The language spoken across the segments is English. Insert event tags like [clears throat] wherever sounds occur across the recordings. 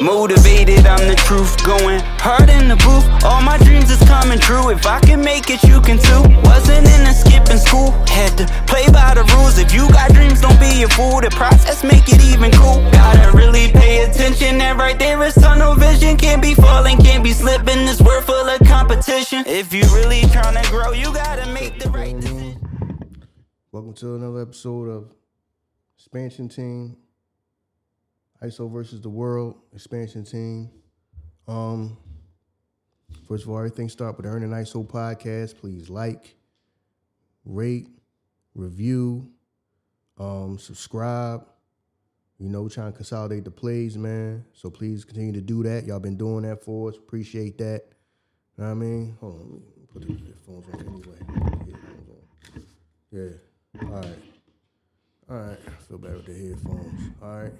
Motivated, I'm the truth. Going hard in the booth. All my dreams is coming true. If I can make it, you can too. Wasn't in a skipping school. Had to play by the rules. If you got dreams, don't be a fool. The process make it even cool. Gotta really pay attention. That right there is tunnel vision. Can't be falling, can't be slipping. This world full of competition. If you really tryna grow, you gotta make the right decision. Welcome to another episode of Expansion Team. ISO versus the World Expansion Team. Um, first of all, everything start with Earning ISO podcast. Please like, rate, review, um, subscribe. You know, trying to consolidate the plays, man. So please continue to do that. Y'all been doing that for us. Appreciate that. You know what I mean? Hold on, let me put the headphones on anyway. Yeah. All right. All right. I feel better with the headphones. All right.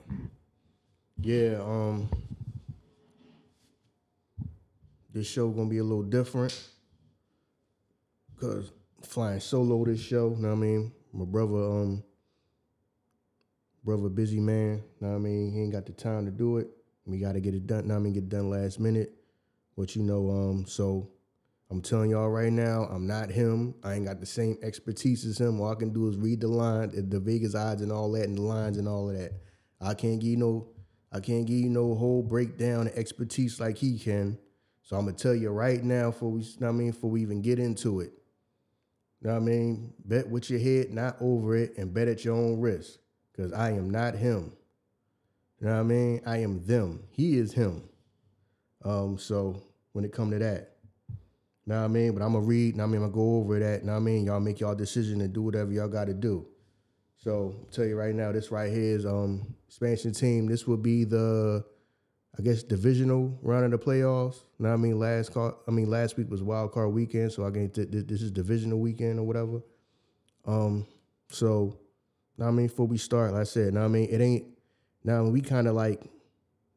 Yeah, um this show gonna be a little different. Cause flying solo this show, know what I mean? My brother, um, brother busy man, know what I mean? He ain't got the time to do it. We gotta get it done, know what I mean, get done last minute. But you know, um, so I'm telling y'all right now, I'm not him. I ain't got the same expertise as him. All I can do is read the line, the Vegas odds and all that, and the lines and all of that. I can't give you no, I can't give you no whole breakdown and expertise like he can. So I'm gonna tell you right now, before we, know what I mean, before we even get into it. You know what I mean? Bet with your head, not over it, and bet at your own risk. Cause I am not him. You know what I mean? I am them. He is him. Um, so when it come to that. You know what I mean? But I'm gonna read, know what I mean, I'm gonna go over that, know what I mean? Y'all make y'all decision and do whatever y'all gotta do. So I'll tell you right now, this right here is um expansion team. This will be the I guess divisional round of the playoffs. What I mean? Last card, I mean last week was wild card weekend, so I can this is divisional weekend or whatever. Um, so what I mean, before we start, like I said, what I mean, it ain't now we kind of like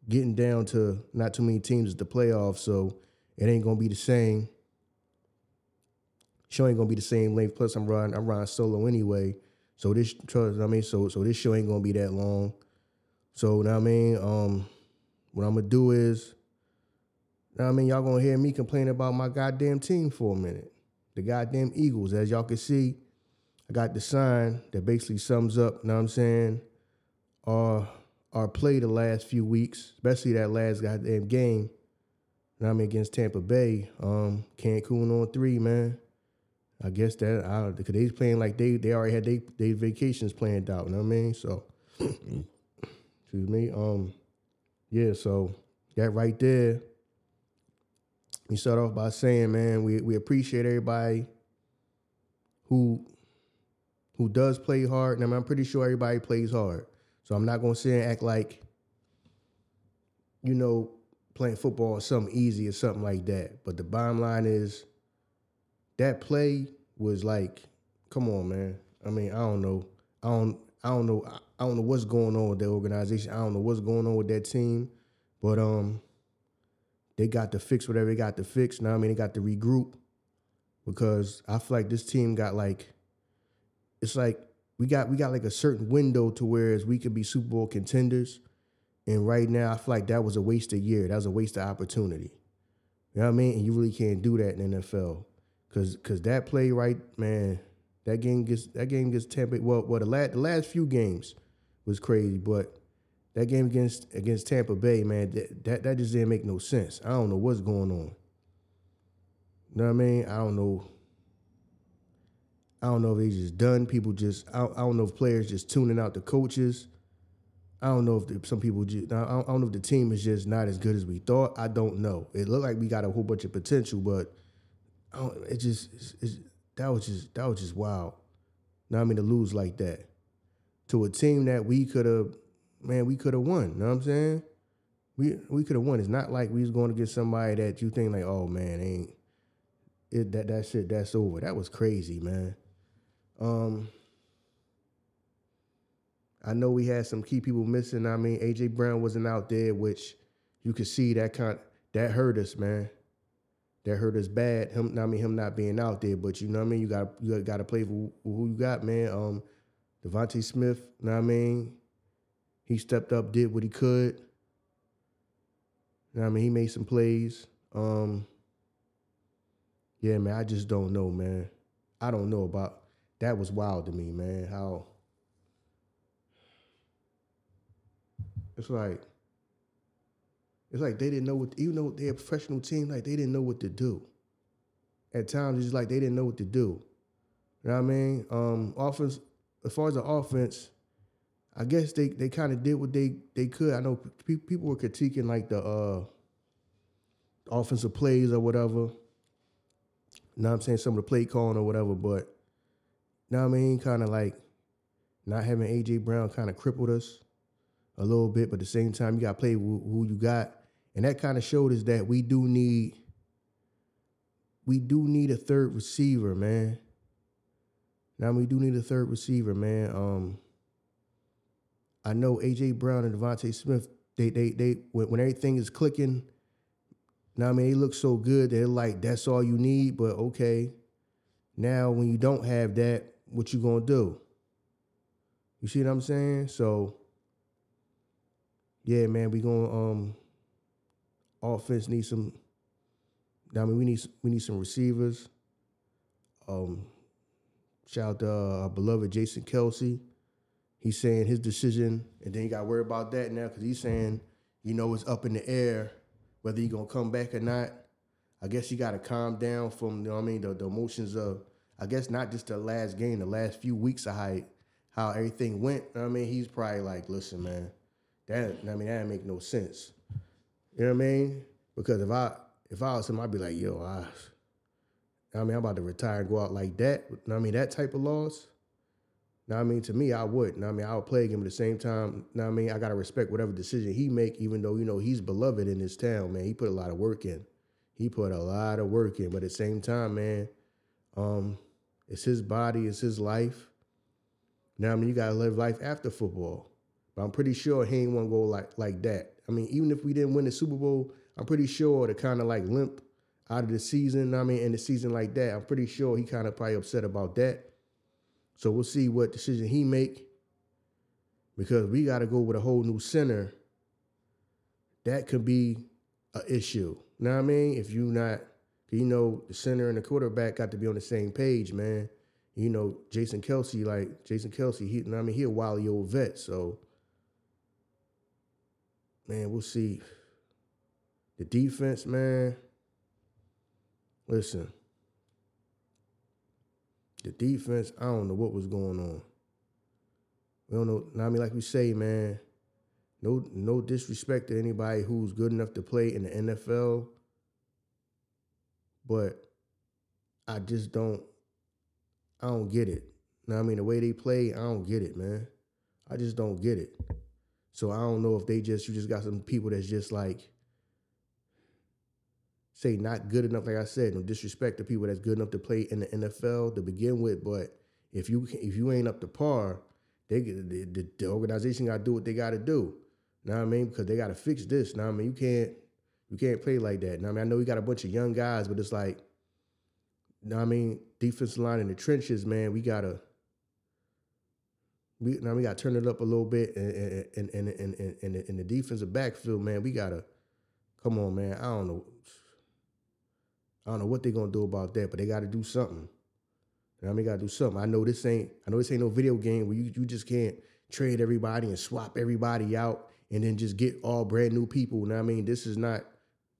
getting down to not too many teams at the playoffs, so it ain't gonna be the same. Show ain't gonna be the same length. Plus, I'm riding, I'm riding solo anyway. So this, trust I mean, so so this show ain't gonna be that long. So know what I mean, um, what I'm gonna do is, I mean, y'all gonna hear me complain about my goddamn team for a minute. The goddamn Eagles, as y'all can see, I got the sign that basically sums up, what I'm saying, our our play the last few weeks, especially that last goddamn game. Know I mean, against Tampa Bay, um, Cancun on three, man. I guess that I because they playing like they they already had they they vacations planned out. You know what I mean? So, [clears throat] excuse me. Um, yeah. So that right there. We start off by saying, man, we we appreciate everybody who who does play hard. And I'm pretty sure everybody plays hard. So I'm not gonna sit and act like, you know, playing football is something easy or something like that. But the bottom line is that play was like, come on, man. I mean, I don't know. I don't I don't know I don't know what's going on with that organization. I don't know what's going on with that team. But um they got to fix whatever they got to fix. Now I mean they got to regroup because I feel like this team got like it's like we got we got like a certain window to whereas we could be Super Bowl contenders. And right now I feel like that was a wasted year. That was a wasted opportunity. You know what I mean? And you really can't do that in the NFL. Cause cause that play right, man, that game gets that game gets Tampa. Well, well the last the last few games was crazy, but that game against against Tampa Bay, man, that, that that just didn't make no sense. I don't know what's going on. You know what I mean? I don't know. I don't know if they just done. People just I, I don't know if players just tuning out the coaches. I don't know if the, some people just I don't, I don't know if the team is just not as good as we thought. I don't know. It looked like we got a whole bunch of potential, but I don't, it just it's, it's, that was just that was just wild. Now I mean to lose like that to a team that we could have, man, we could have won. Know what I'm saying? We we could have won. It's not like we was going to get somebody that you think like, oh man, ain't it that that shit that's over. That was crazy, man. Um, I know we had some key people missing. I mean, AJ Brown wasn't out there, which you could see that kind that hurt us, man. That hurt us bad. Him, I mean, him not being out there, but you know what I mean. You got you got to play for who you got, man. Um, DeVonta Smith, you know what I mean. He stepped up, did what he could. You know what I mean? He made some plays. Um, yeah, man, I just don't know, man. I don't know about that was wild to me, man. How it's like it's like they didn't know what even though they're a professional team, like they didn't know what to do. At times it's just like they didn't know what to do. You know what I mean? Um, offense, as far as the offense, I guess they they kind of did what they they could. I know pe- people were critiquing like the uh, offensive plays or whatever. You know what I'm saying? Some of the play calling or whatever, but you know what I mean? Kind of like not having AJ Brown kind of crippled us a little bit, but at the same time, you got to play who you got, and that kind of showed us that we do need we do need a third receiver, man. Now we do need a third receiver, man. Um, I know AJ Brown and DeVonta Smith. They they they when, when everything is clicking. Now I mean they look so good. They're like that's all you need. But okay, now when you don't have that, what you gonna do? You see what I'm saying? So yeah, man, we gonna um offense needs some. I mean, we need we need some receivers. Um, shout out to uh, our beloved Jason Kelce. He's saying his decision, and then you got to worry about that now because he's saying, you know, it's up in the air whether he's gonna come back or not. I guess you got to calm down from, you know, I mean, the, the emotions of, I guess not just the last game, the last few weeks of how how everything went. I mean, he's probably like, listen, man, that I mean, that didn't make no sense. You know what I mean? Because if I if I was him, I'd be like, yo, I, I mean, I'm about to retire and go out like that. I mean, that type of loss. Now, I mean, to me, I would. Now, I mean, I would play him at the same time. Now, I mean, I gotta respect whatever decision he make, even though you know he's beloved in this town. Man, he put a lot of work in. He put a lot of work in, but at the same time, man, um, it's his body, it's his life. Now, I mean, you gotta live life after football. But I'm pretty sure he ain't want to go like like that. I mean, even if we didn't win the Super Bowl, I'm pretty sure to kind of like limp out of the season. I mean, in the season like that, I'm pretty sure he kind of probably upset about that. So we'll see what decision he make because we got to go with a whole new center. That could be an issue. Know what I mean? If you not, you know, the center and the quarterback got to be on the same page, man. You know, Jason Kelce, like Jason Kelce, he, I mean, he a wily old vet, so man, we'll see. The defense, man. Listen. The defense, I don't know what was going on. We don't know. Now I mean, like we say, man, no, no disrespect to anybody who's good enough to play in the NFL, but I just don't. I don't get it. Now, I mean, the way they play, I don't get it, man. I just don't get it. So I don't know if they just you just got some people that's just like say not good enough. Like I said, no disrespect to people that's good enough to play in the NFL to begin with. But if you if you ain't up to par, they the, the, the organization got to do what they got to do. You know what I mean? Because they got to fix this. Now I mean, you can't you can't play like that. Now I mean, I know we got a bunch of young guys, but it's like, know what I mean, defensive line in the trenches, man. We gotta we now we got to turn it up a little bit, and and and and in the defensive backfield, man, we gotta come on, man. I don't know, I don't know what they're gonna do about that, but they got to do something. You know I mean, got to do something. I know this ain't, I know this ain't no video game where you you just can't trade everybody and swap everybody out and then just get all brand new people. You know I mean? This is not,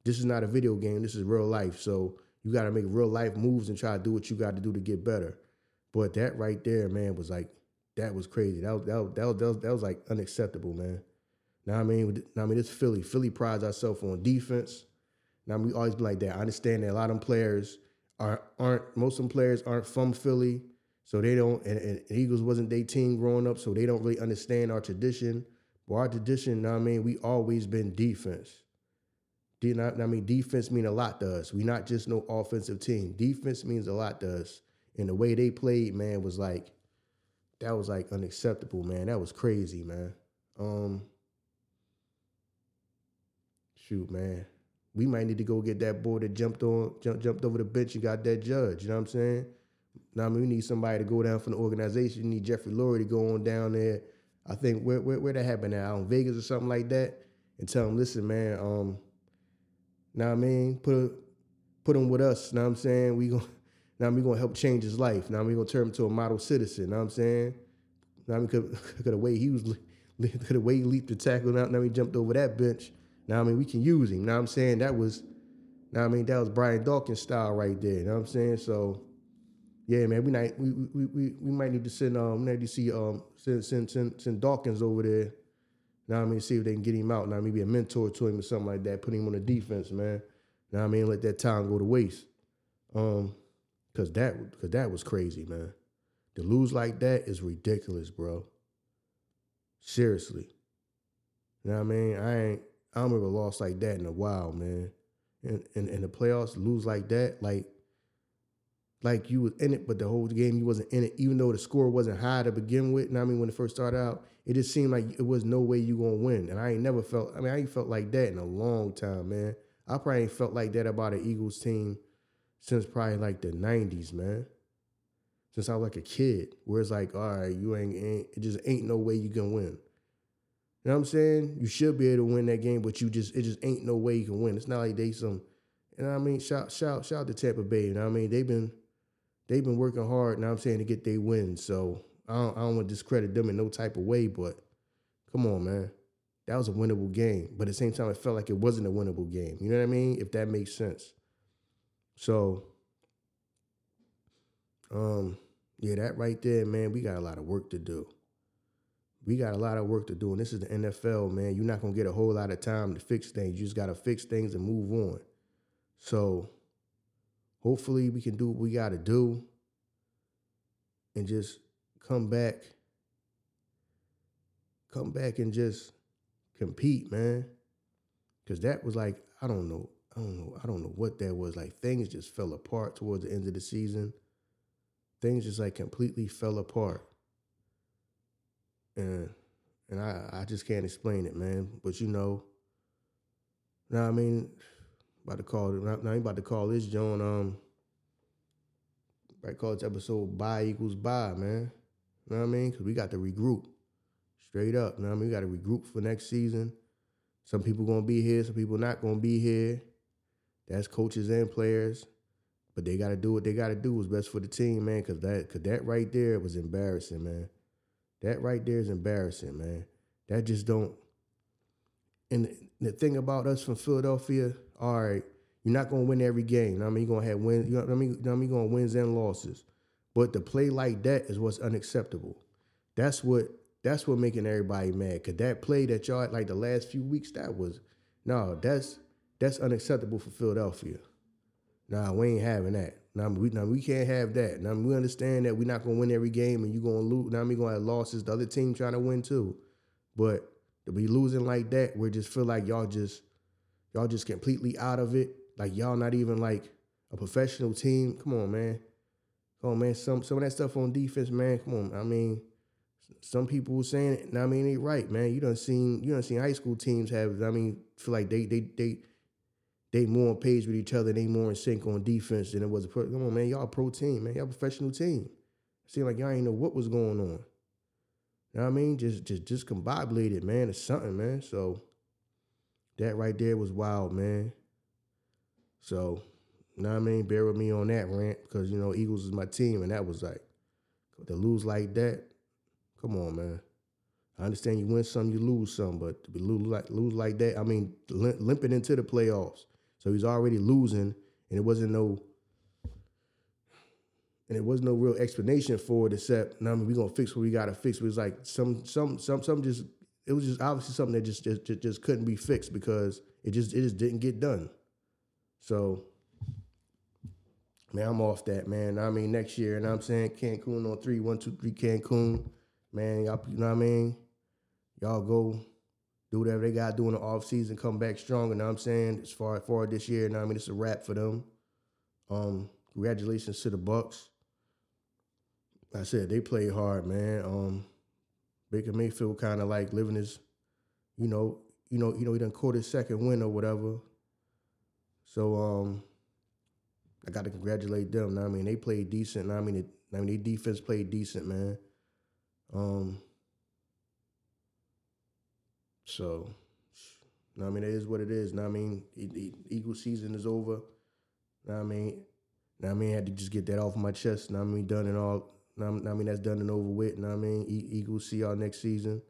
this is not a video game. This is real life. So you got to make real life moves and try to do what you got to do to get better. But that right there, man, was like that was crazy. That was that was, that was, that was, that was like unacceptable, man. Now I mean, now I mean, it's Philly. Philly prides ourselves on defense. Now we always be like that. I understand that a lot of them players are aren't most of them players aren't from Philly, so they don't. And, and Eagles wasn't their team growing up, so they don't really understand our tradition. But our tradition, I mean, we always been defense. You know, I mean, defense mean a lot to us. We not just no offensive team. Defense means a lot to us. And the way they played, man, was like that was like unacceptable, man. That was crazy, man. Um shoot, man. We might need to go get that boy that jumped on jumped jumped over the bench and got that judge. You know what I'm saying? Now I mean we need somebody to go down from the organization. We need Jeffrey Lurie to go on down there. I think where where, where that happened at? Out Vegas or something like that, and tell him, listen, man, um, what I mean? Put put him with us. You know what I'm saying? We going now we're gonna help change his life. Now we're gonna turn him to a model citizen. Know what I'm saying? Now we could [laughs] could the way he was [laughs] could way he leaped the tackle. Now, now he jumped over that bench. Now I mean we can use him. Now I'm saying that was now I mean that was Brian Dawkins style right there. You know what I'm saying? So yeah, man, we might we we we, we might need to send um need to see um send send send, send Dawkins over there. Now I mean see if they can get him out. Now maybe a mentor to him or something like that. Put him on the defense, man. Now I mean let that time go to waste. Um, cause that cause that was crazy, man. To lose like that is ridiculous, bro. Seriously. You know what I mean? I ain't I don't remember a loss like that in a while, man. And in, in, in the playoffs, lose like that, like like you was in it, but the whole game you wasn't in it, even though the score wasn't high to begin with. And I mean, when it first started out, it just seemed like it was no way you gonna win. And I ain't never felt. I mean, I ain't felt like that in a long time, man. I probably ain't felt like that about an Eagles team since probably like the '90s, man. Since I was like a kid, where it's like, all right, you ain't, ain't it just ain't no way you can win. You know what I'm saying? You should be able to win that game, but you just it just ain't no way you can win. It's not like they some, you know what I mean? Shout shout shout to Tampa Bay. You know what I mean? They've been they've been working hard. Now I'm saying to get their wins. So I don't, I don't want to discredit them in no type of way, but come on, man. That was a winnable game. But at the same time, it felt like it wasn't a winnable game. You know what I mean? If that makes sense. So, um, yeah, that right there, man, we got a lot of work to do. We got a lot of work to do. And this is the NFL, man. You're not gonna get a whole lot of time to fix things. You just gotta fix things and move on. So hopefully we can do what we got to do and just come back come back and just compete man because that was like i don't know i don't know i don't know what that was like things just fell apart towards the end of the season things just like completely fell apart and and i i just can't explain it man but you know now i mean about to call it. now I'm about to call this Joan um right call this episode buy Eagles buy, man. You know what I mean? Cause we got to regroup. Straight up. You know what I mean? We gotta regroup for next season. Some people gonna be here, some people not gonna be here. That's coaches and players. But they gotta do what they gotta do what's best for the team, man. Cause that cause that right there was embarrassing, man. That right there is embarrassing, man. That just don't and the thing about us from Philadelphia, all right, you're not gonna win every game. I mean, you're gonna have wins. You know I mean? You're gonna wins and losses. But to play like that is what's unacceptable. That's what that's what making everybody mad. Cause that play that y'all like the last few weeks, that was no, that's that's unacceptable for Philadelphia. Nah, we ain't having that. Now we now we can't have that. Now we understand that we're not gonna win every game and you're gonna lose. Now we gonna have losses. The other team trying to win too. But to be losing like that, we just feel like y'all just y'all just completely out of it. Like y'all not even like a professional team. Come on, man. Come on, man. Some some of that stuff on defense, man. Come on. I mean, some people were saying it. I mean, they right, man. You done seen you done seen high school teams have. I mean, feel like they they they they more on page with each other. They more in sync on defense than it was a pro. Come on, man. Y'all pro team, man. Y'all a professional team. Seemed like y'all ain't know what was going on. You know what I mean? Just just just combobulated, man. It's something, man. So that right there was wild, man. So, you know what I mean? Bear with me on that rant because, you know, Eagles is my team, and that was like, to lose like that, come on, man. I understand you win some, you lose some, but lose like lose like that, I mean, limping into the playoffs. So he's already losing, and it wasn't no, and it was no real explanation for it except, I mean, we're gonna fix what we gotta fix. It was like some, some, some, some just, it was just obviously something that just, just, just couldn't be fixed because it just, it just didn't get done. So, man, I'm off that, man. I mean, next year, and I'm saying Cancun on three, one, two, three, Cancun. Man, y'all, you know what I mean? Y'all go do whatever they got to do in the off season, come back. Know what I'm saying? As far as far this year, now I mean it's a wrap for them. Um, congratulations to the Bucs. Like I said they played hard, man. Um, Baker Mayfield kind of like living his, you know, you know, you know, he done caught his second win or whatever. So um, I got to congratulate them. Now I mean, they played decent. I mean, it, I mean, their defense played decent, man. Um, so I mean, it is what it is. What I mean, Eagle season is over. What I mean, what I mean, I had to just get that off my chest. What I mean, done and all. What I mean, that's done and over with. What I mean, Eagles see y'all next season.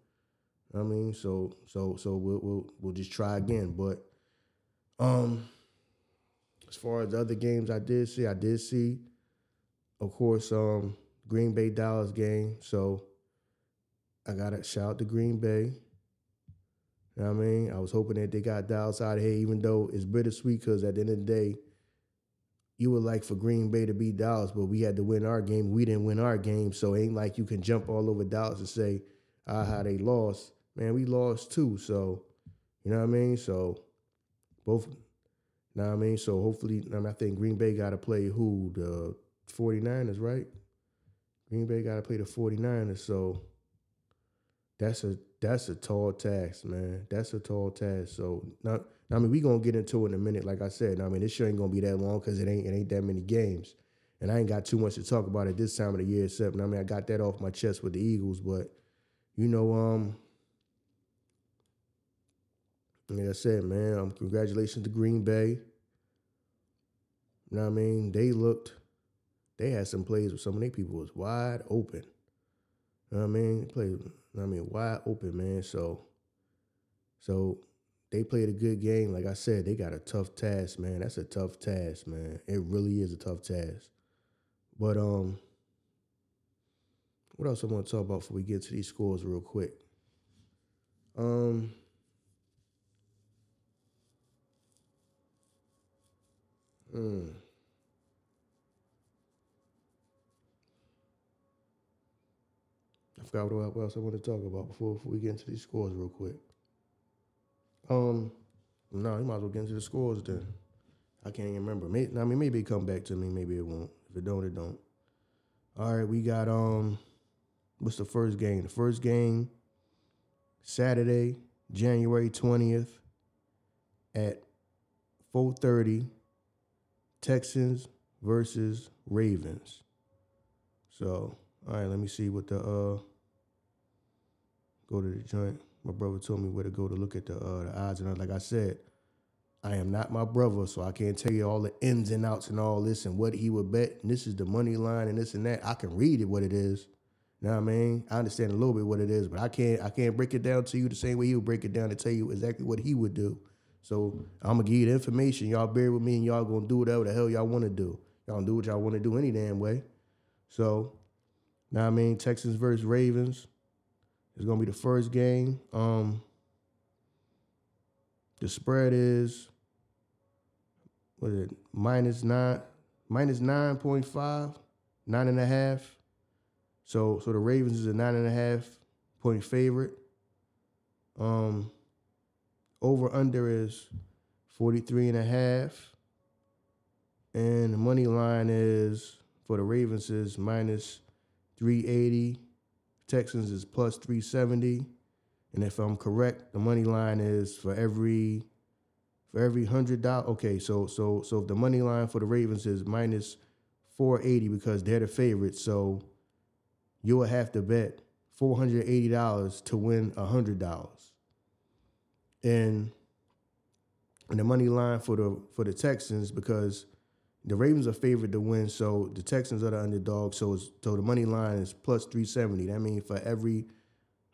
I mean, so so so we'll we'll we'll just try again. But um, as far as the other games I did see, I did see, of course, um, Green Bay Dallas game. So I gotta shout out to Green Bay. You know I mean? I was hoping that they got Dallas out of here, even though it's bittersweet because at the end of the day, you would like for Green Bay to beat Dallas, but we had to win our game. We didn't win our game, so it ain't like you can jump all over Dallas and say, ah, how they lost. Man, we lost too. So, you know what I mean? So, both, you know what I mean? So, hopefully, I, mean, I think Green Bay got to play who? The 49ers, right? Green Bay got to play the 49ers. So, that's a that's a tall task, man. That's a tall task. So not, I mean, we gonna get into it in a minute. Like I said, I mean, this show ain't gonna be that long because it ain't it ain't that many games, and I ain't got too much to talk about at this time of the year. Except, I mean, I got that off my chest with the Eagles, but you know, um, like I said, man, um, congratulations to Green Bay. You know what I mean? They looked, they had some plays where some of their people was wide open. You know what I mean? Played I mean, wide open, man. So, so they played a good game. Like I said, they got a tough task, man. That's a tough task, man. It really is a tough task. But um, what else I want to talk about before we get to these scores real quick? Um. Hmm. Forgot what else I want to talk about before, before we get into these scores real quick. Um, no, you might as well get into the scores then. I can't even remember. I mean, maybe it come back to me. Maybe it won't. If it don't, it don't. All right, we got um, what's the first game? The first game, Saturday, January twentieth, at four thirty. Texans versus Ravens. So, all right, let me see what the uh go to the joint. My brother told me where to go to look at the uh, the odds, and like I said, I am not my brother, so I can't tell you all the ins and outs and all this and what he would bet. And this is the money line and this and that. I can read it what it is. You know what I mean? I understand a little bit what it is, but I can't I can't break it down to you the same way he would break it down to tell you exactly what he would do. So I'm gonna give you the information. Y'all bear with me and y'all gonna do whatever the hell y'all wanna do. Y'all do what y'all wanna do any damn way. So, now I mean, Texans versus Ravens. It's gonna be the first game. Um, the spread is what is it? Minus nine, minus nine point five, nine and a half. So so the Ravens is a nine and a half point favorite. Um, over under is 43 and a half. And the money line is for the Ravens is minus 380 Texans is plus 370. And if I'm correct, the money line is for every for every hundred dollars. Okay, so so so if the money line for the Ravens is minus 480 because they're the favorite, so you will have to bet $480 to win $100. And and the money line for the for the Texans because the Ravens are favored to win, so the Texans are the underdog. So so the money line is plus three seventy. That means for every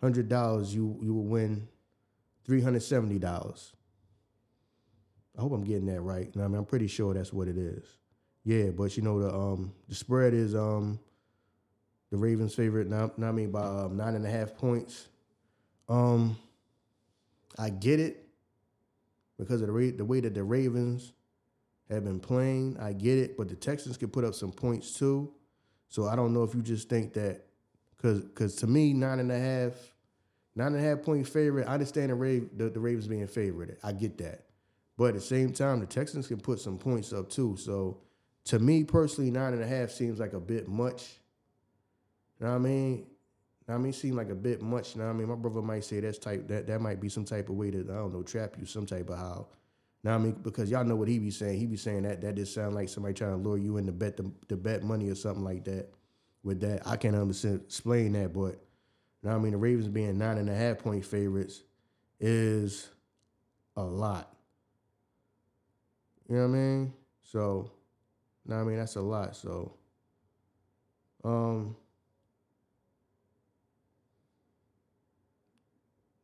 hundred dollars, you you will win three hundred seventy dollars. I hope I'm getting that right. I mean, I'm pretty sure that's what it is. Yeah, but you know the um the spread is um the Ravens' favorite. Not, not I mean by um, nine and a half points. Um, I get it because of the the way that the Ravens have been playing. I get it, but the Texans can put up some points too. So I don't know if you just think that because because to me nine and a half, nine and a half point favorite. I understand the Rave the, the Ravens being favored. I get that, but at the same time the Texans can put some points up too. So to me personally, nine and a half seems like a bit much. You know what I mean? I mean, seem like a bit much. You know what I mean? My brother might say that's type that that might be some type of way to I don't know trap you some type of how. Now I mean, because y'all know what he be saying. He be saying that that just sound like somebody trying to lure you in to bet the, the bet money or something like that. With that, I can't understand explain that, but now I mean the Ravens being nine and a half point favorites is a lot. You know what I mean? So, no, I mean that's a lot. So, um,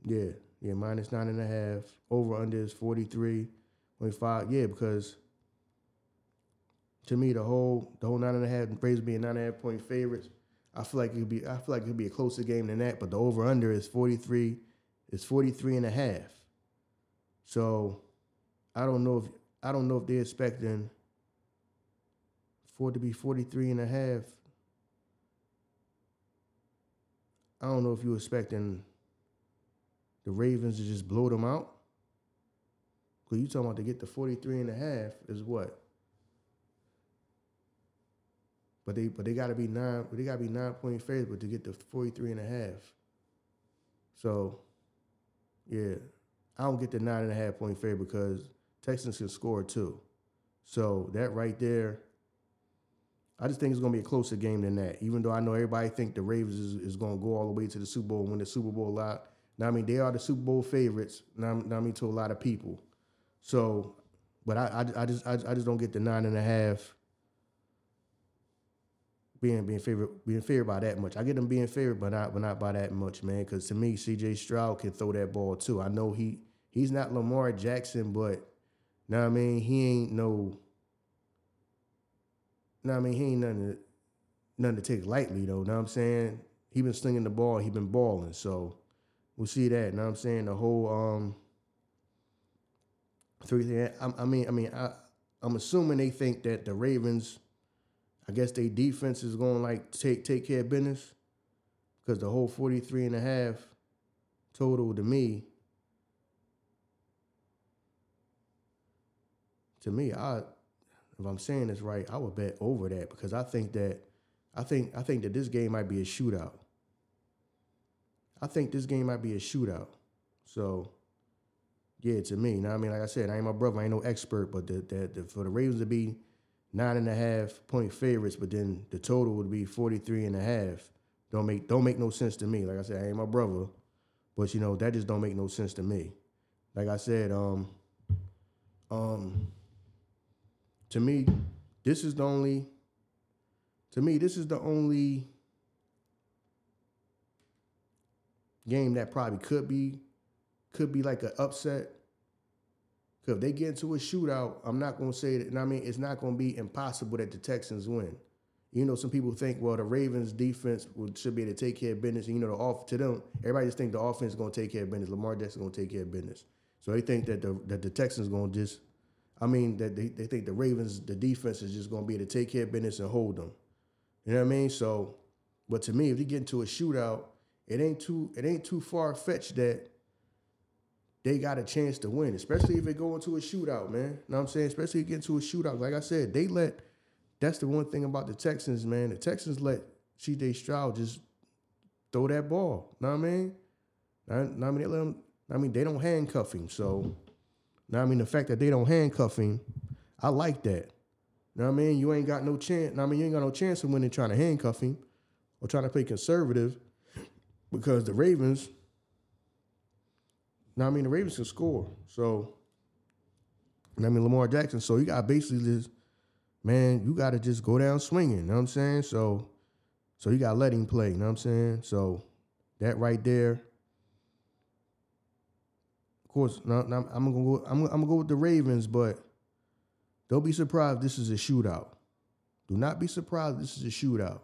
yeah, yeah, minus nine and a half. Over under is forty three five. Yeah, because to me the whole the whole nine and a half Braves being nine and a half point favorites. I feel like it could be I feel like it could be a closer game than that, but the over under is 43 is 43 and a half. So I don't know if I don't know if they're expecting for it to be 43 and a half. I don't know if you're expecting the Ravens to just blow them out. Because you talking about to get the 43 and a half is what? But they but they gotta be nine they gotta be nine point favorites but to get the 43 and a half. So yeah. I don't get the nine and a half point favorite because Texans can score too. So that right there, I just think it's gonna be a closer game than that. Even though I know everybody think the Ravens is, is gonna go all the way to the Super Bowl and win the Super Bowl a lot. Now I mean they are the Super Bowl favorites. Now, now I mean to a lot of people. So, but I I, I just I, I just don't get the nine and a half being being favored being favored by that much. I get them being favored, but not but not by that much, man. Because to me, C.J. Stroud can throw that ball too. I know he he's not Lamar Jackson, but now I mean he ain't no. Now I mean he ain't nothing to, nothing to take lightly though. Know what I'm saying he been slinging the ball, he been balling. So we'll see that. Know what I'm saying the whole um. Three. I, I mean, I mean, I, I'm assuming they think that the Ravens I guess their defense is going to like take take care of business because the whole 43 and a half total to me to me I if I'm saying this right I would bet over that because I think that I think I think that this game might be a shootout. I think this game might be a shootout. So yeah, to me. Now I mean, like I said, I ain't my brother, I ain't no expert, but the, the, the for the Ravens to be nine and a half point favorites, but then the total would be 43 and a half. Don't make don't make no sense to me. Like I said, I ain't my brother, but you know, that just don't make no sense to me. Like I said, um, um, to me, this is the only to me, this is the only game that probably could be could be like an upset if they get into a shootout, I'm not going to say that. And I mean, it's not going to be impossible that the Texans win. You know, some people think, well, the Ravens defense would, should be able to take care of business. And, you know, the off to them, everybody just think the offense is going to take care of business. Lamar Jackson is going to take care of business. So they think that the that the Texans going to just, I mean, that they, they think the Ravens, the defense is just going to be able to take care of business and hold them. You know what I mean? So, but to me, if you get into a shootout, it ain't too it ain't too far fetched that they got a chance to win, especially if they go into a shootout, man. You know what I'm saying? Especially if get into a shootout. Like I said, they let that's the one thing about the Texans, man. The Texans let CJ Stroud just throw that ball. Know what I mean? I, mean, they let him, I mean, they don't handcuff him. So, now I mean, the fact that they don't handcuff him, I like that. You know what I mean? You ain't got no chance. I mean, you ain't got no chance of winning trying to handcuff him or trying to play conservative because the Ravens now I mean the Ravens can score. So I mean Lamar Jackson. So you got basically just man, you got to just go down swinging. You know what I'm saying? So so you got to let him play. You know what I'm saying? So that right there. Of course, now, now I'm gonna go. I'm, I'm gonna go with the Ravens, but don't be surprised. This is a shootout. Do not be surprised. This is a shootout,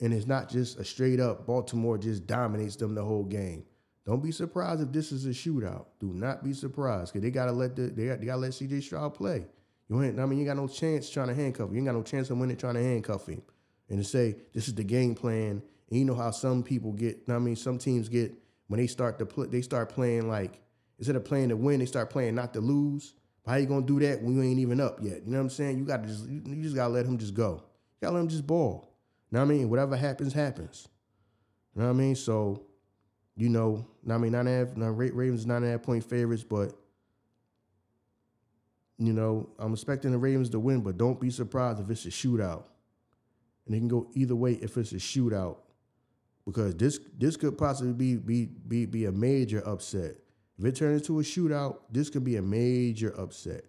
and it's not just a straight up Baltimore just dominates them the whole game. Don't be surprised if this is a shootout. Do not be surprised because they gotta let the they, got, they gotta let CJ Stroud play. You ain't I mean you got no chance trying to handcuff him. You ain't got no chance of winning trying to handcuff him. And to say this is the game plan, and you know how some people get. I mean some teams get when they start to play, they start playing like instead of playing to win, they start playing not to lose. But how you gonna do that when you ain't even up yet? You know what I'm saying? You gotta just you, just gotta let him just go. You gotta let him just ball. You know what I mean? Whatever happens, happens. You know what I mean? So you know, I mean, a half, now Ravens nine and a half point favorites, but you know, I'm expecting the Ravens to win, but don't be surprised if it's a shootout. And it can go either way if it's a shootout. Because this this could possibly be be be be a major upset. If it turns into a shootout, this could be a major upset.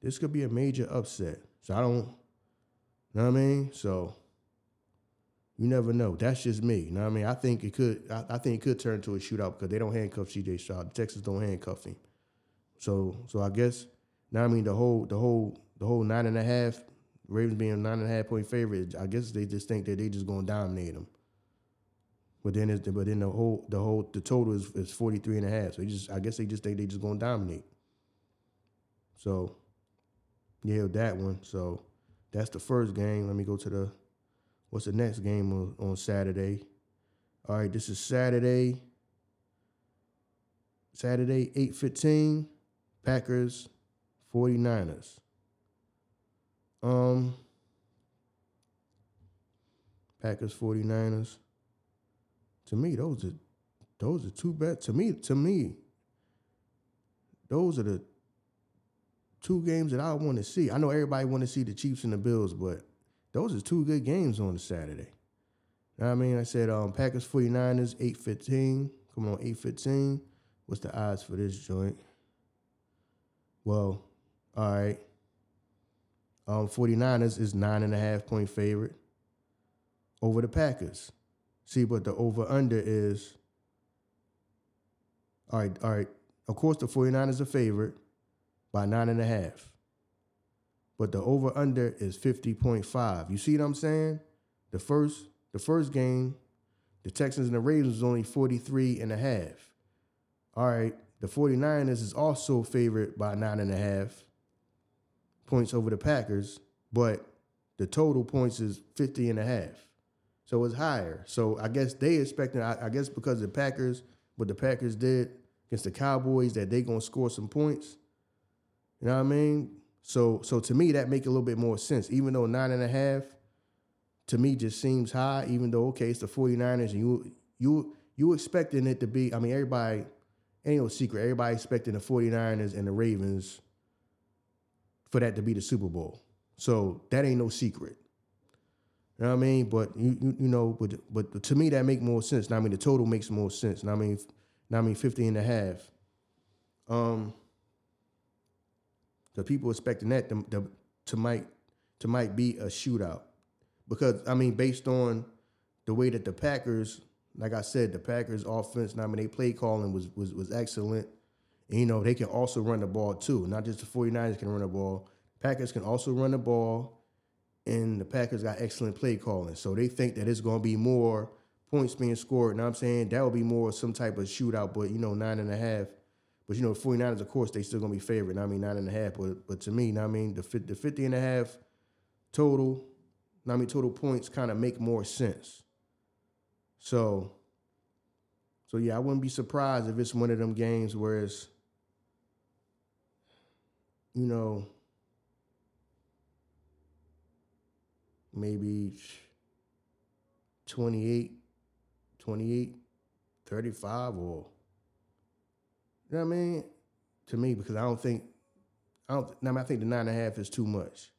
This could be a major upset. So I don't, you know what I mean? So you never know. That's just me. You know what I mean? I think it could. I, I think it could turn into a shootout because they don't handcuff C.J. Stroud. The Texans don't handcuff him. So, so I guess now I mean the whole, the whole, the whole nine and a half. Ravens being nine and a half point favorite. I guess they just think that they just gonna dominate them. But then, it's, but then the whole, the whole, the total is, is 43 and a half. So just, I guess they just think they just gonna dominate. So, yeah, that one. So that's the first game. Let me go to the What's the next game on, on Saturday? All right, this is Saturday. Saturday, 8:15, Packers, 49ers. Um Packers 49ers. To me, those are those are two bad to me, to me. Those are the two games that I want to see. I know everybody want to see the Chiefs and the Bills, but those are two good games on the Saturday. I mean? I said um, Packers 49ers, 815. Come on, 815. What's the odds for this joint? Well, all right. Um, 49ers is nine and a half point favorite over the Packers. See, but the over under is all right, all right. Of course, the 49ers are favorite by nine and a half but the over under is 50.5. You see what I'm saying? The first the first game, the Texans and the Ravens was only 43 and a half. All right, the 49ers is also favored by nine and a half points over the Packers, but the total points is 50 and a half. So it's higher. So I guess they expecting, I, I guess because the Packers, what the Packers did against the Cowboys, that they gonna score some points. You know what I mean? So so to me that make a little bit more sense. Even though nine and a half to me just seems high, even though okay, it's the 49ers and you you you expecting it to be, I mean, everybody ain't no secret, everybody expecting the 49ers and the Ravens for that to be the Super Bowl. So that ain't no secret. You know what I mean? But you you, you know, but but to me that make more sense. Now I mean the total makes more sense. Now I mean now I mean 50 and a half. Um the people expecting that to, to, to might to might be a shootout because I mean based on the way that the Packers, like I said, the Packers offense, I mean they play calling was was was excellent. And, you know, they can also run the ball too. Not just the 49ers can run the ball. Packers can also run the ball. And the Packers got excellent play calling. So they think that it's gonna be more points being scored. And I'm saying that would be more some type of shootout, but you know, nine and a half but you know, 49ers, of course, they still gonna be favored. I mean, nine and a half. But but to me, I mean, the the 50 and a half total, I mean, total points kind of make more sense. So, so yeah, I wouldn't be surprised if it's one of them games where it's, you know, maybe 28, 28, 35 or you know what I mean? To me, because I don't think I don't. I, mean, I think the nine and a half is too much.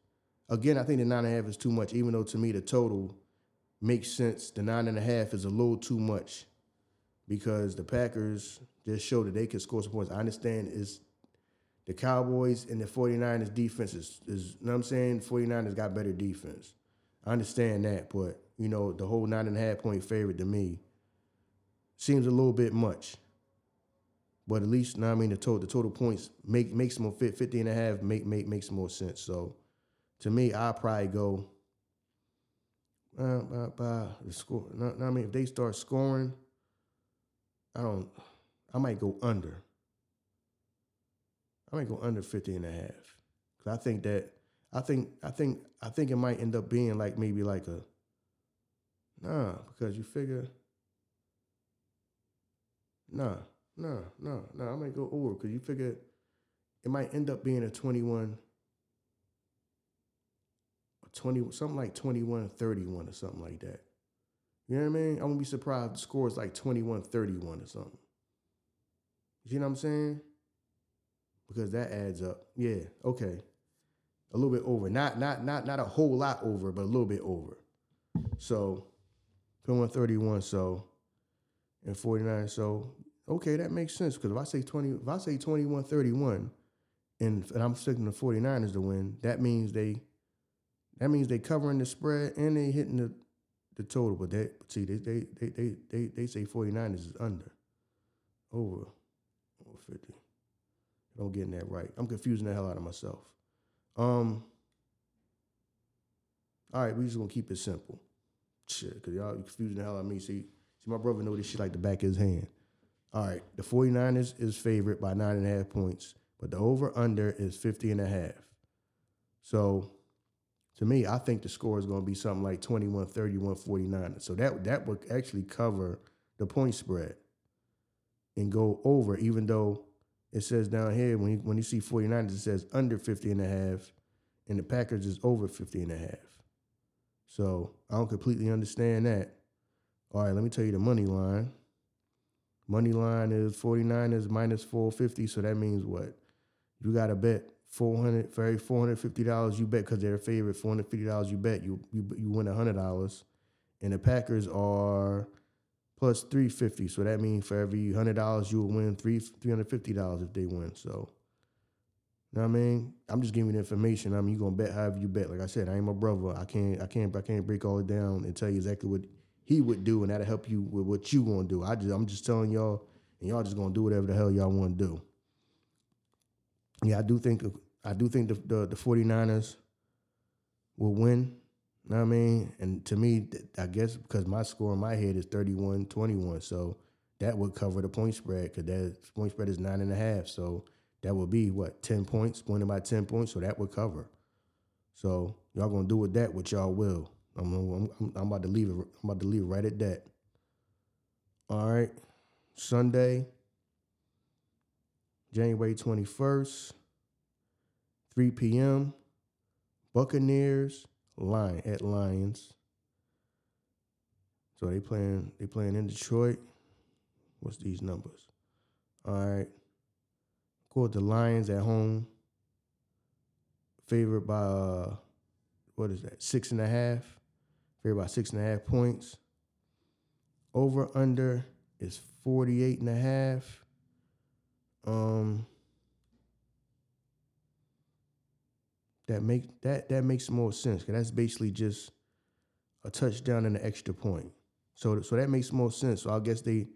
Again, I think the nine and a half is too much. Even though to me the total makes sense, the nine and a half is a little too much because the Packers just showed that they can score some points. I understand is the Cowboys and the 49ers defense is, is you know what I'm saying? 49ers got better defense. I understand that, but you know, the whole nine and a half point favorite to me seems a little bit much. But at least, now I mean, the total the total points make makes more fit 50 and a half make make makes more sense. So to me, I probably go uh, by, by the score. Now, I mean, if they start scoring, I don't. I might go under. I might go under 50 and a half. Cause I think that I think I think I think it might end up being like maybe like a nah, because you figure nah. No, no, no. I might go over because you figure it might end up being a 21, a 20, something like 21 31 or something like that. You know what I mean? I wouldn't be surprised the score is like 21 31 or something. You know what I'm saying? Because that adds up. Yeah, okay. A little bit over. Not not not not a whole lot over, but a little bit over. So 21 31, so and 49. So okay, that makes sense. Because if I say 20, if I say 21 31 and, and I'm sticking the 49ers to win, that means they that means they covering the spread and they hitting the the total. But that see they they they they they, they say 49ers is under. Over. Over 50. If I'm getting that right. I'm confusing the hell out of myself. Um all right, we just gonna keep it simple. Shit, cause y'all confusing the hell out of me. See, see, my brother know this shit like the back of his hand. All right, the 49ers is favored by nine and a half points, but the over under is 50 and a half. So to me, I think the score is going to be something like 21 31 49. So that that would actually cover the point spread and go over, even though it says down here when you, when you see 49ers, it says under 50 and a half, and the Packers is over 50 and a half. So I don't completely understand that. All right, let me tell you the money line. Money line is 49ers minus 450. So that means what? You got to bet 400 for every $450 you bet because they're a favorite. $450 you bet, you, you, you win $100. And the Packers are plus 350 So that means for every $100 you will win three, $350 if they win. So, you know what I mean? I'm just giving you the information. I mean, you're going to bet however you bet. Like I said, I ain't my brother. I can't, I can't, I can't break all it down and tell you exactly what he would do, and that'll help you with what you gonna do. I just I'm just telling y'all, and y'all just gonna do whatever the hell y'all want to do. Yeah, I do think I do think the the, the 49ers will win. You know what I mean? And to me, I guess because my score in my head is 31-21, so that would cover the point spread because that point spread is nine and a half. So that would be what 10 points, winning by 10 points. So that would cover. So y'all gonna do with that what y'all will. I'm, I'm, I'm about to leave it. I'm about to leave it right at that. All right, Sunday, January 21st, 3 p.m. Buccaneers Lion at Lions. So they playing they playing in Detroit. What's these numbers? All right. Course, the Lions at home. Favored by uh, what is that? Six and a half about six and a half points. Over under is 48 and a half. Um that make that that makes more sense because that's basically just a touchdown and an extra point. So so that makes more sense. So I guess they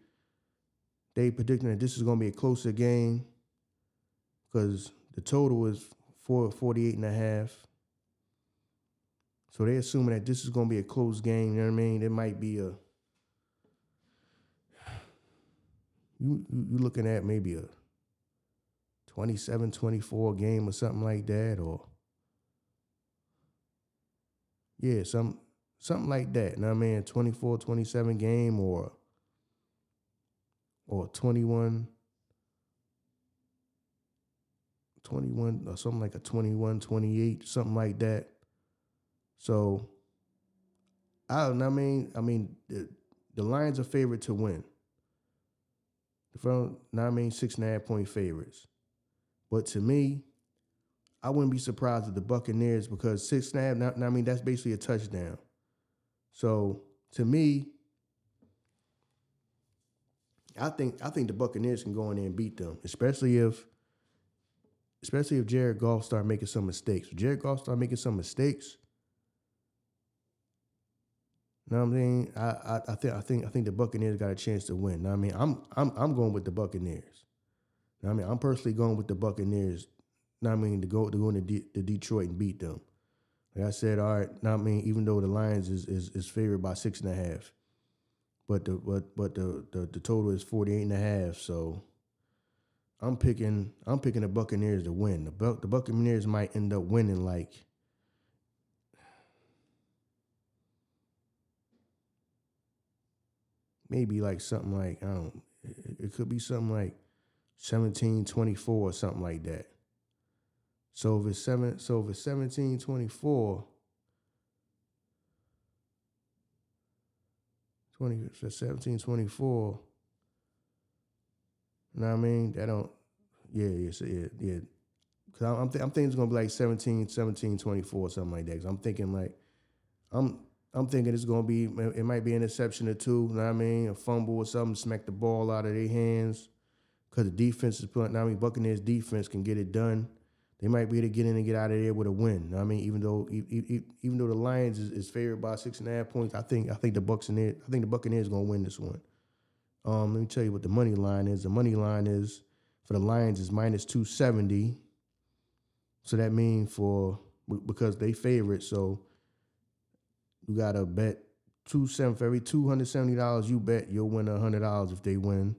they predicting that this is going to be a closer game because the total is four, 48 and a half. So they're assuming that this is going to be a close game. You know what I mean? It might be a you you looking at maybe a 27-24 game or something like that, or yeah, some something like that. You know what I mean? 24-27 game or or 21 21 or something like a 21 28 something like that so I don't I mean, I mean the, the Lions are favorite to win. The front, I mean six and a half point favorites. But to me, I wouldn't be surprised if the Buccaneers because six and a half. Now, I mean that's basically a touchdown. So to me, I think I think the Buccaneers can go in there and beat them, especially if especially if Jared Goff start making some mistakes. If Jared Goff start making some mistakes, know what I mean? I, I, I think I think I think the Buccaneers got a chance to win. Know what I mean? I'm I'm I'm going with the Buccaneers. Know I mean? I'm personally going with the Buccaneers. Know I mean? To go to go into D, to Detroit and beat them. Like I said, all right. Know I mean? Even though the Lions is is, is favored by six and a half, but the but but the, the the total is 48 and a half. So I'm picking I'm picking the Buccaneers to win. The Buc- the Buccaneers might end up winning like maybe like something like I don't. It could be something like 1724 or something like that. So if it's seven, so if it's 1724, 20 1724. You know what I mean? That don't. Yeah, yeah, yeah, yeah. Cause I'm, I'm, th- I'm thinking it's gonna be like 17, 17, 24, something like that. Cause I'm thinking like, I'm I'm thinking it's gonna be it might be an interception or two. You know what I mean? A fumble or something, smack the ball out of their hands. Cause the defense is putting. I mean, Buccaneers defense can get it done. They might be able to get in and get out of there with a win. I mean, even though even though the Lions is, is, favored by six and a half points, I think I think the Buccaneers I think the Buccaneers gonna win this one. Um, let me tell you what the money line is. The money line is for the Lions is minus two seventy. So that means for because they favorite, so you gotta bet two seven for every two hundred seventy dollars you bet you'll win hundred dollars if they win.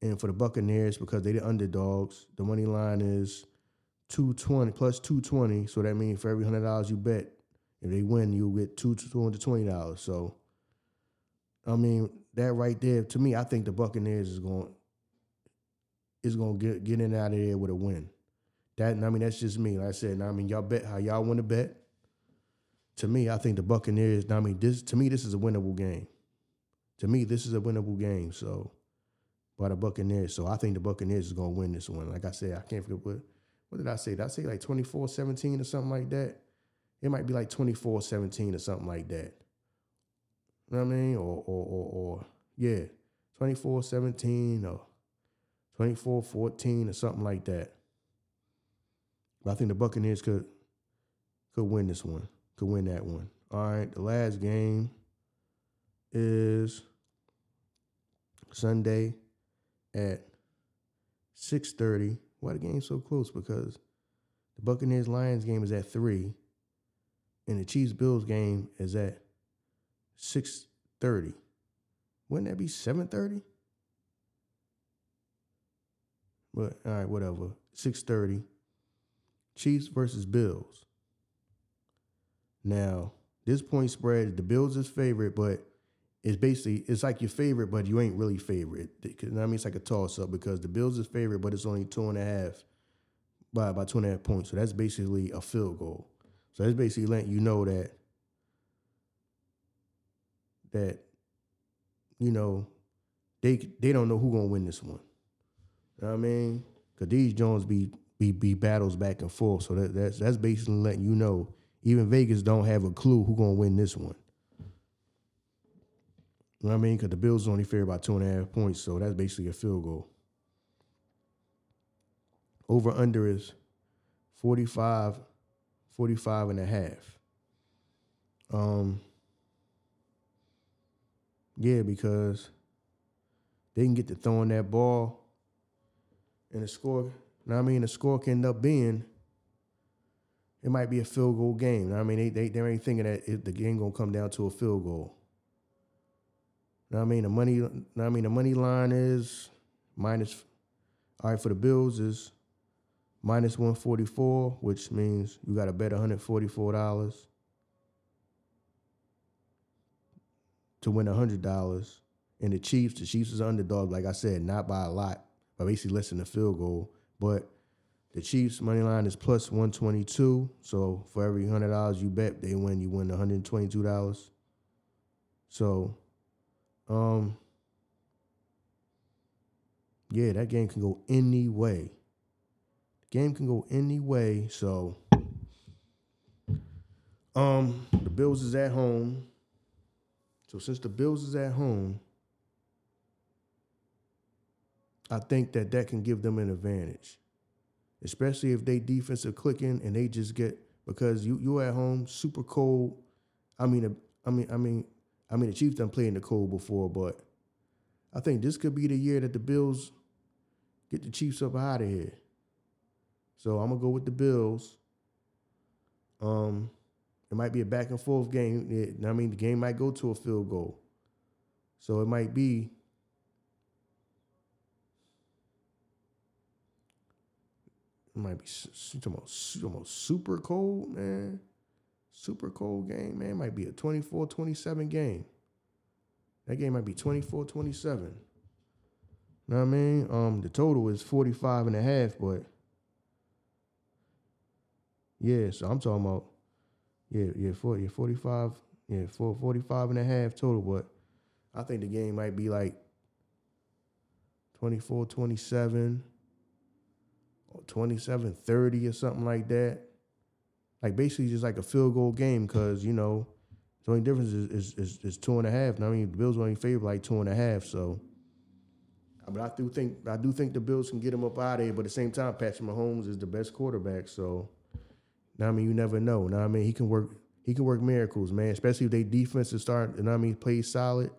And for the Buccaneers, because they the underdogs, the money line is two twenty plus two twenty. So that means for every hundred dollars you bet, if they win, you'll get two two hundred twenty dollars. So I mean, that right there, to me, I think the Buccaneers is going is gonna get get in out of there with a win. That I mean, that's just me. Like I said, I mean, y'all bet how y'all want to bet to me, I think the Buccaneers. I mean, this to me, this is a winnable game. To me, this is a winnable game. So, by the Buccaneers. So I think the Buccaneers is gonna win this one. Like I said, I can't forget what what did I say? Did I say like 24-17 or something like that? It might be like 24-17 or something like that. You know what I mean? Or or or, or yeah, 24-17 or 24-14 or something like that. But I think the Buccaneers could could win this one could win that one. All right, the last game is Sunday at 6:30. Why the game so close? Because the Buccaneers Lions game is at 3 and the Chiefs Bills game is at 6:30. Wouldn't that be 7:30? But all right, whatever. 6:30. Chiefs versus Bills. Now, this point spread, the Bills is favorite, but it's basically it's like your favorite, but you ain't really favorite. I mean, it's like a toss up because the Bills is favorite, but it's only two and a half by by two and a half points. So that's basically a field goal. So that's basically letting you know that that you know they they don't know who gonna win this one. You know what I mean? Cause these Jones be be be battles back and forth. So that, that's that's basically letting you know even Vegas don't have a clue who gonna win this one. You know what I mean? Because the Bills only fair by two and a half points, so that's basically a field goal. Over under is 45, 45 and a half. Um, yeah, because they can get to throwing that ball and the score. You know what I mean? The score can end up being it might be a field goal game. I mean, they they they ain't thinking that it, the game gonna come down to a field goal. Now I mean the money. I mean the money line is minus. All right, for the Bills is minus one forty four, which means you got to bet one hundred forty four dollars to win hundred dollars. And the Chiefs, the Chiefs is underdog, like I said, not by a lot, but basically less than a field goal. But the Chiefs money line is plus 122. So for every hundred dollars you bet, they win, you win $122. So um yeah, that game can go any way. Game can go any way. So um the Bills is at home. So since the Bills is at home, I think that that can give them an advantage especially if they defense are clicking and they just get because you you at home super cold. I mean, I mean, I mean, I mean, the Chiefs done played in the cold before, but I think this could be the year that the Bills get the Chiefs up out of here. So I'm gonna go with the Bills. Um, it might be a back and forth game. It, I mean, the game might go to a field goal, so it might be might be almost, almost super cold, man. Super cold game, man. It might be a 24 27 game. That game might be 24 27. You know what I mean? Um, the total is 45 and a half, but yeah, so I'm talking about yeah, yeah, 40, yeah 45, yeah, 45 and a half total, but I think the game might be like 24 27. 27 30 or something like that. Like basically just like a field goal game because, you know, The only difference is is, is, is two and a half. Now, I mean, the Bills only favor like two and a half. So, but I do think I do think the Bills can get him up out of here. But at the same time, Patrick Mahomes is the best quarterback. So, now I mean, you never know. Now I mean, he can work he can work miracles, man. Especially if they defense is start. And I mean, plays solid.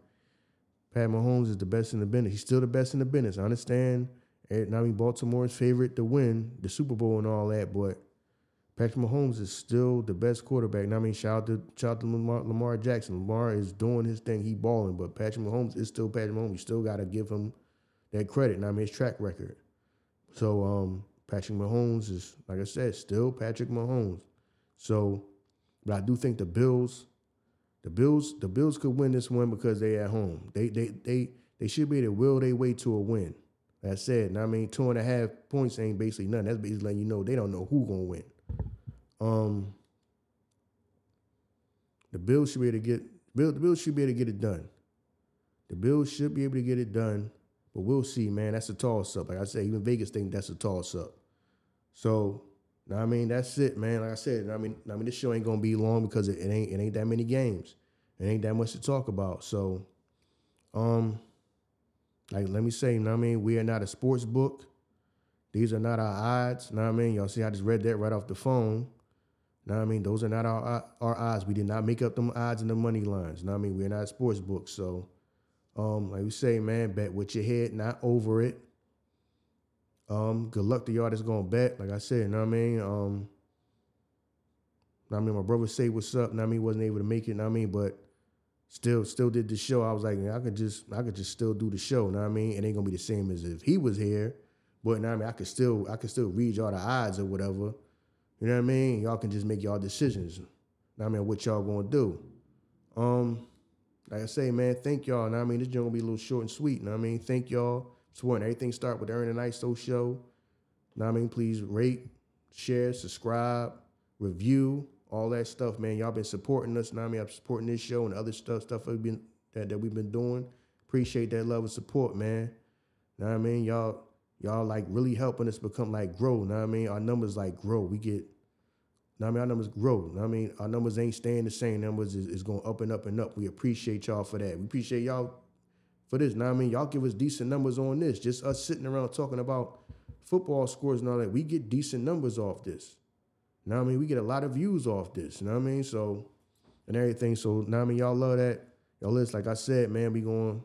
Pat Mahomes is the best in the business. He's still the best in the business. I understand. And I mean, Baltimore's favorite to win the Super Bowl and all that, but Patrick Mahomes is still the best quarterback. And I mean, shout out to shout out to Lamar, Lamar Jackson. Lamar is doing his thing. He balling, but Patrick Mahomes is still Patrick Mahomes. You still got to give him that credit. And I mean, his track record. So um, Patrick Mahomes is, like I said, still Patrick Mahomes. So, but I do think the Bills, the Bills, the Bills could win this one because they at home. They they they they should be able to will their way to a win. That said, I mean, two and a half points ain't basically nothing. That's basically letting you know they don't know who gonna win. Um, the Bills should be able to get Bill. The Bills should be able to get it done. The Bills should be able to get it done, but we'll see, man. That's a toss up. Like I said, even Vegas think that's a toss up. So, I mean, that's it, man. Like I said, I mean, I mean, this show ain't gonna be long because it, it ain't it ain't that many games. It ain't that much to talk about. So, um, like let me say, you know what I mean, we are not a sports book. These are not our odds. You know what I mean? Y'all see I just read that right off the phone. You know what I mean? Those are not our our odds. We did not make up them odds and the money lines. You know what I mean? We're not sports books. So um, like we say, man, bet with your head, not over it. Um, good luck to y'all that's gonna bet. Like I said, you know what I mean? Um, I mean, my brother say what's up. Now I mean, wasn't able to make it. You know what I mean, but still, still did the show. I was like, I could just, I could just still do the show. You know what I mean? It ain't gonna be the same as if he was here. But now I mean, I could still, I could still read y'all the odds or whatever. You know what I mean? Y'all can just make y'all decisions. Know I mean, what y'all gonna do? Um, like I say, man, thank y'all. Now I mean, this joint gonna be a little short and sweet. You know I mean, thank y'all. Supporting everything start with Earn and ISO show. Now I mean, please rate, share, subscribe, review, all that stuff, man. Y'all been supporting us. Now I mean, I'm supporting this show and other stuff, stuff we've been that, that we've been doing. Appreciate that love and support, man. Know what I mean? Y'all y'all like really helping us become like grow. Know what I mean? Our numbers like grow. We get, know I mean? Our numbers grow. Know what I mean? Our numbers ain't staying the same. Numbers is, is going up and up and up. We appreciate y'all for that. We appreciate y'all for this. Know I mean? Y'all give us decent numbers on this. Just us sitting around talking about football scores and all that. We get decent numbers off this. You know what I mean? We get a lot of views off this. You know what I mean? So, and everything. So, know I mean? Y'all love that. Y'all listen, like I said, man, we going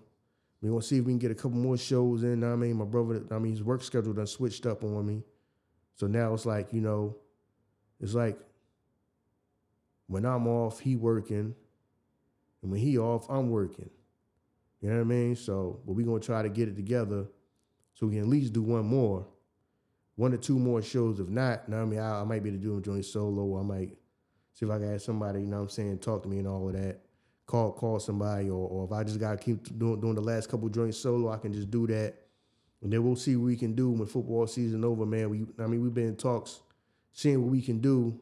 we gonna see if we can get a couple more shows in. I mean, my brother, I mean, his work schedule done switched up on me. So now it's like, you know, it's like when I'm off, he working. And when he off, I'm working. You know what I mean? So, but we gonna try to get it together so we can at least do one more. One or two more shows. If not, now I mean, I, I might be able to do them joint solo. I might see if I can add somebody, you know what I'm saying, talk to me and all of that call call somebody, or, or if I just gotta keep doing doing the last couple joints solo, I can just do that. And then we'll see what we can do when football season over, man. We I mean we've been in talks, seeing what we can do.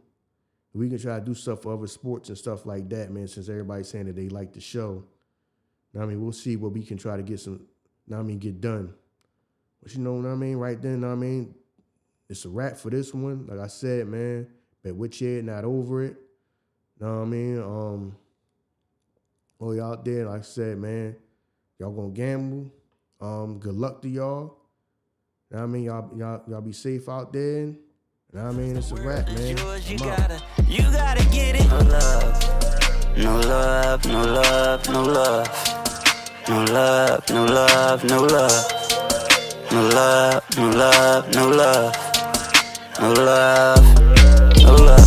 We can try to do stuff for other sports and stuff like that, man. Since everybody's saying that they like the show, I mean we'll see what we can try to get some. I mean get done. But you know what I mean? Right then, I mean it's a wrap for this one. Like I said, man, but with your not over it. You know what I mean? Um, all y'all out there, like I said, man, y'all gonna gamble. Um, good luck to y'all. You know I mean? Y'all, y'all, y'all be safe out there. You know what I mean? It's a wrap, man. you gotta, you gotta get it. No love, no love, no love, no love. No love, no love, no love. No love, no love, no love, no love.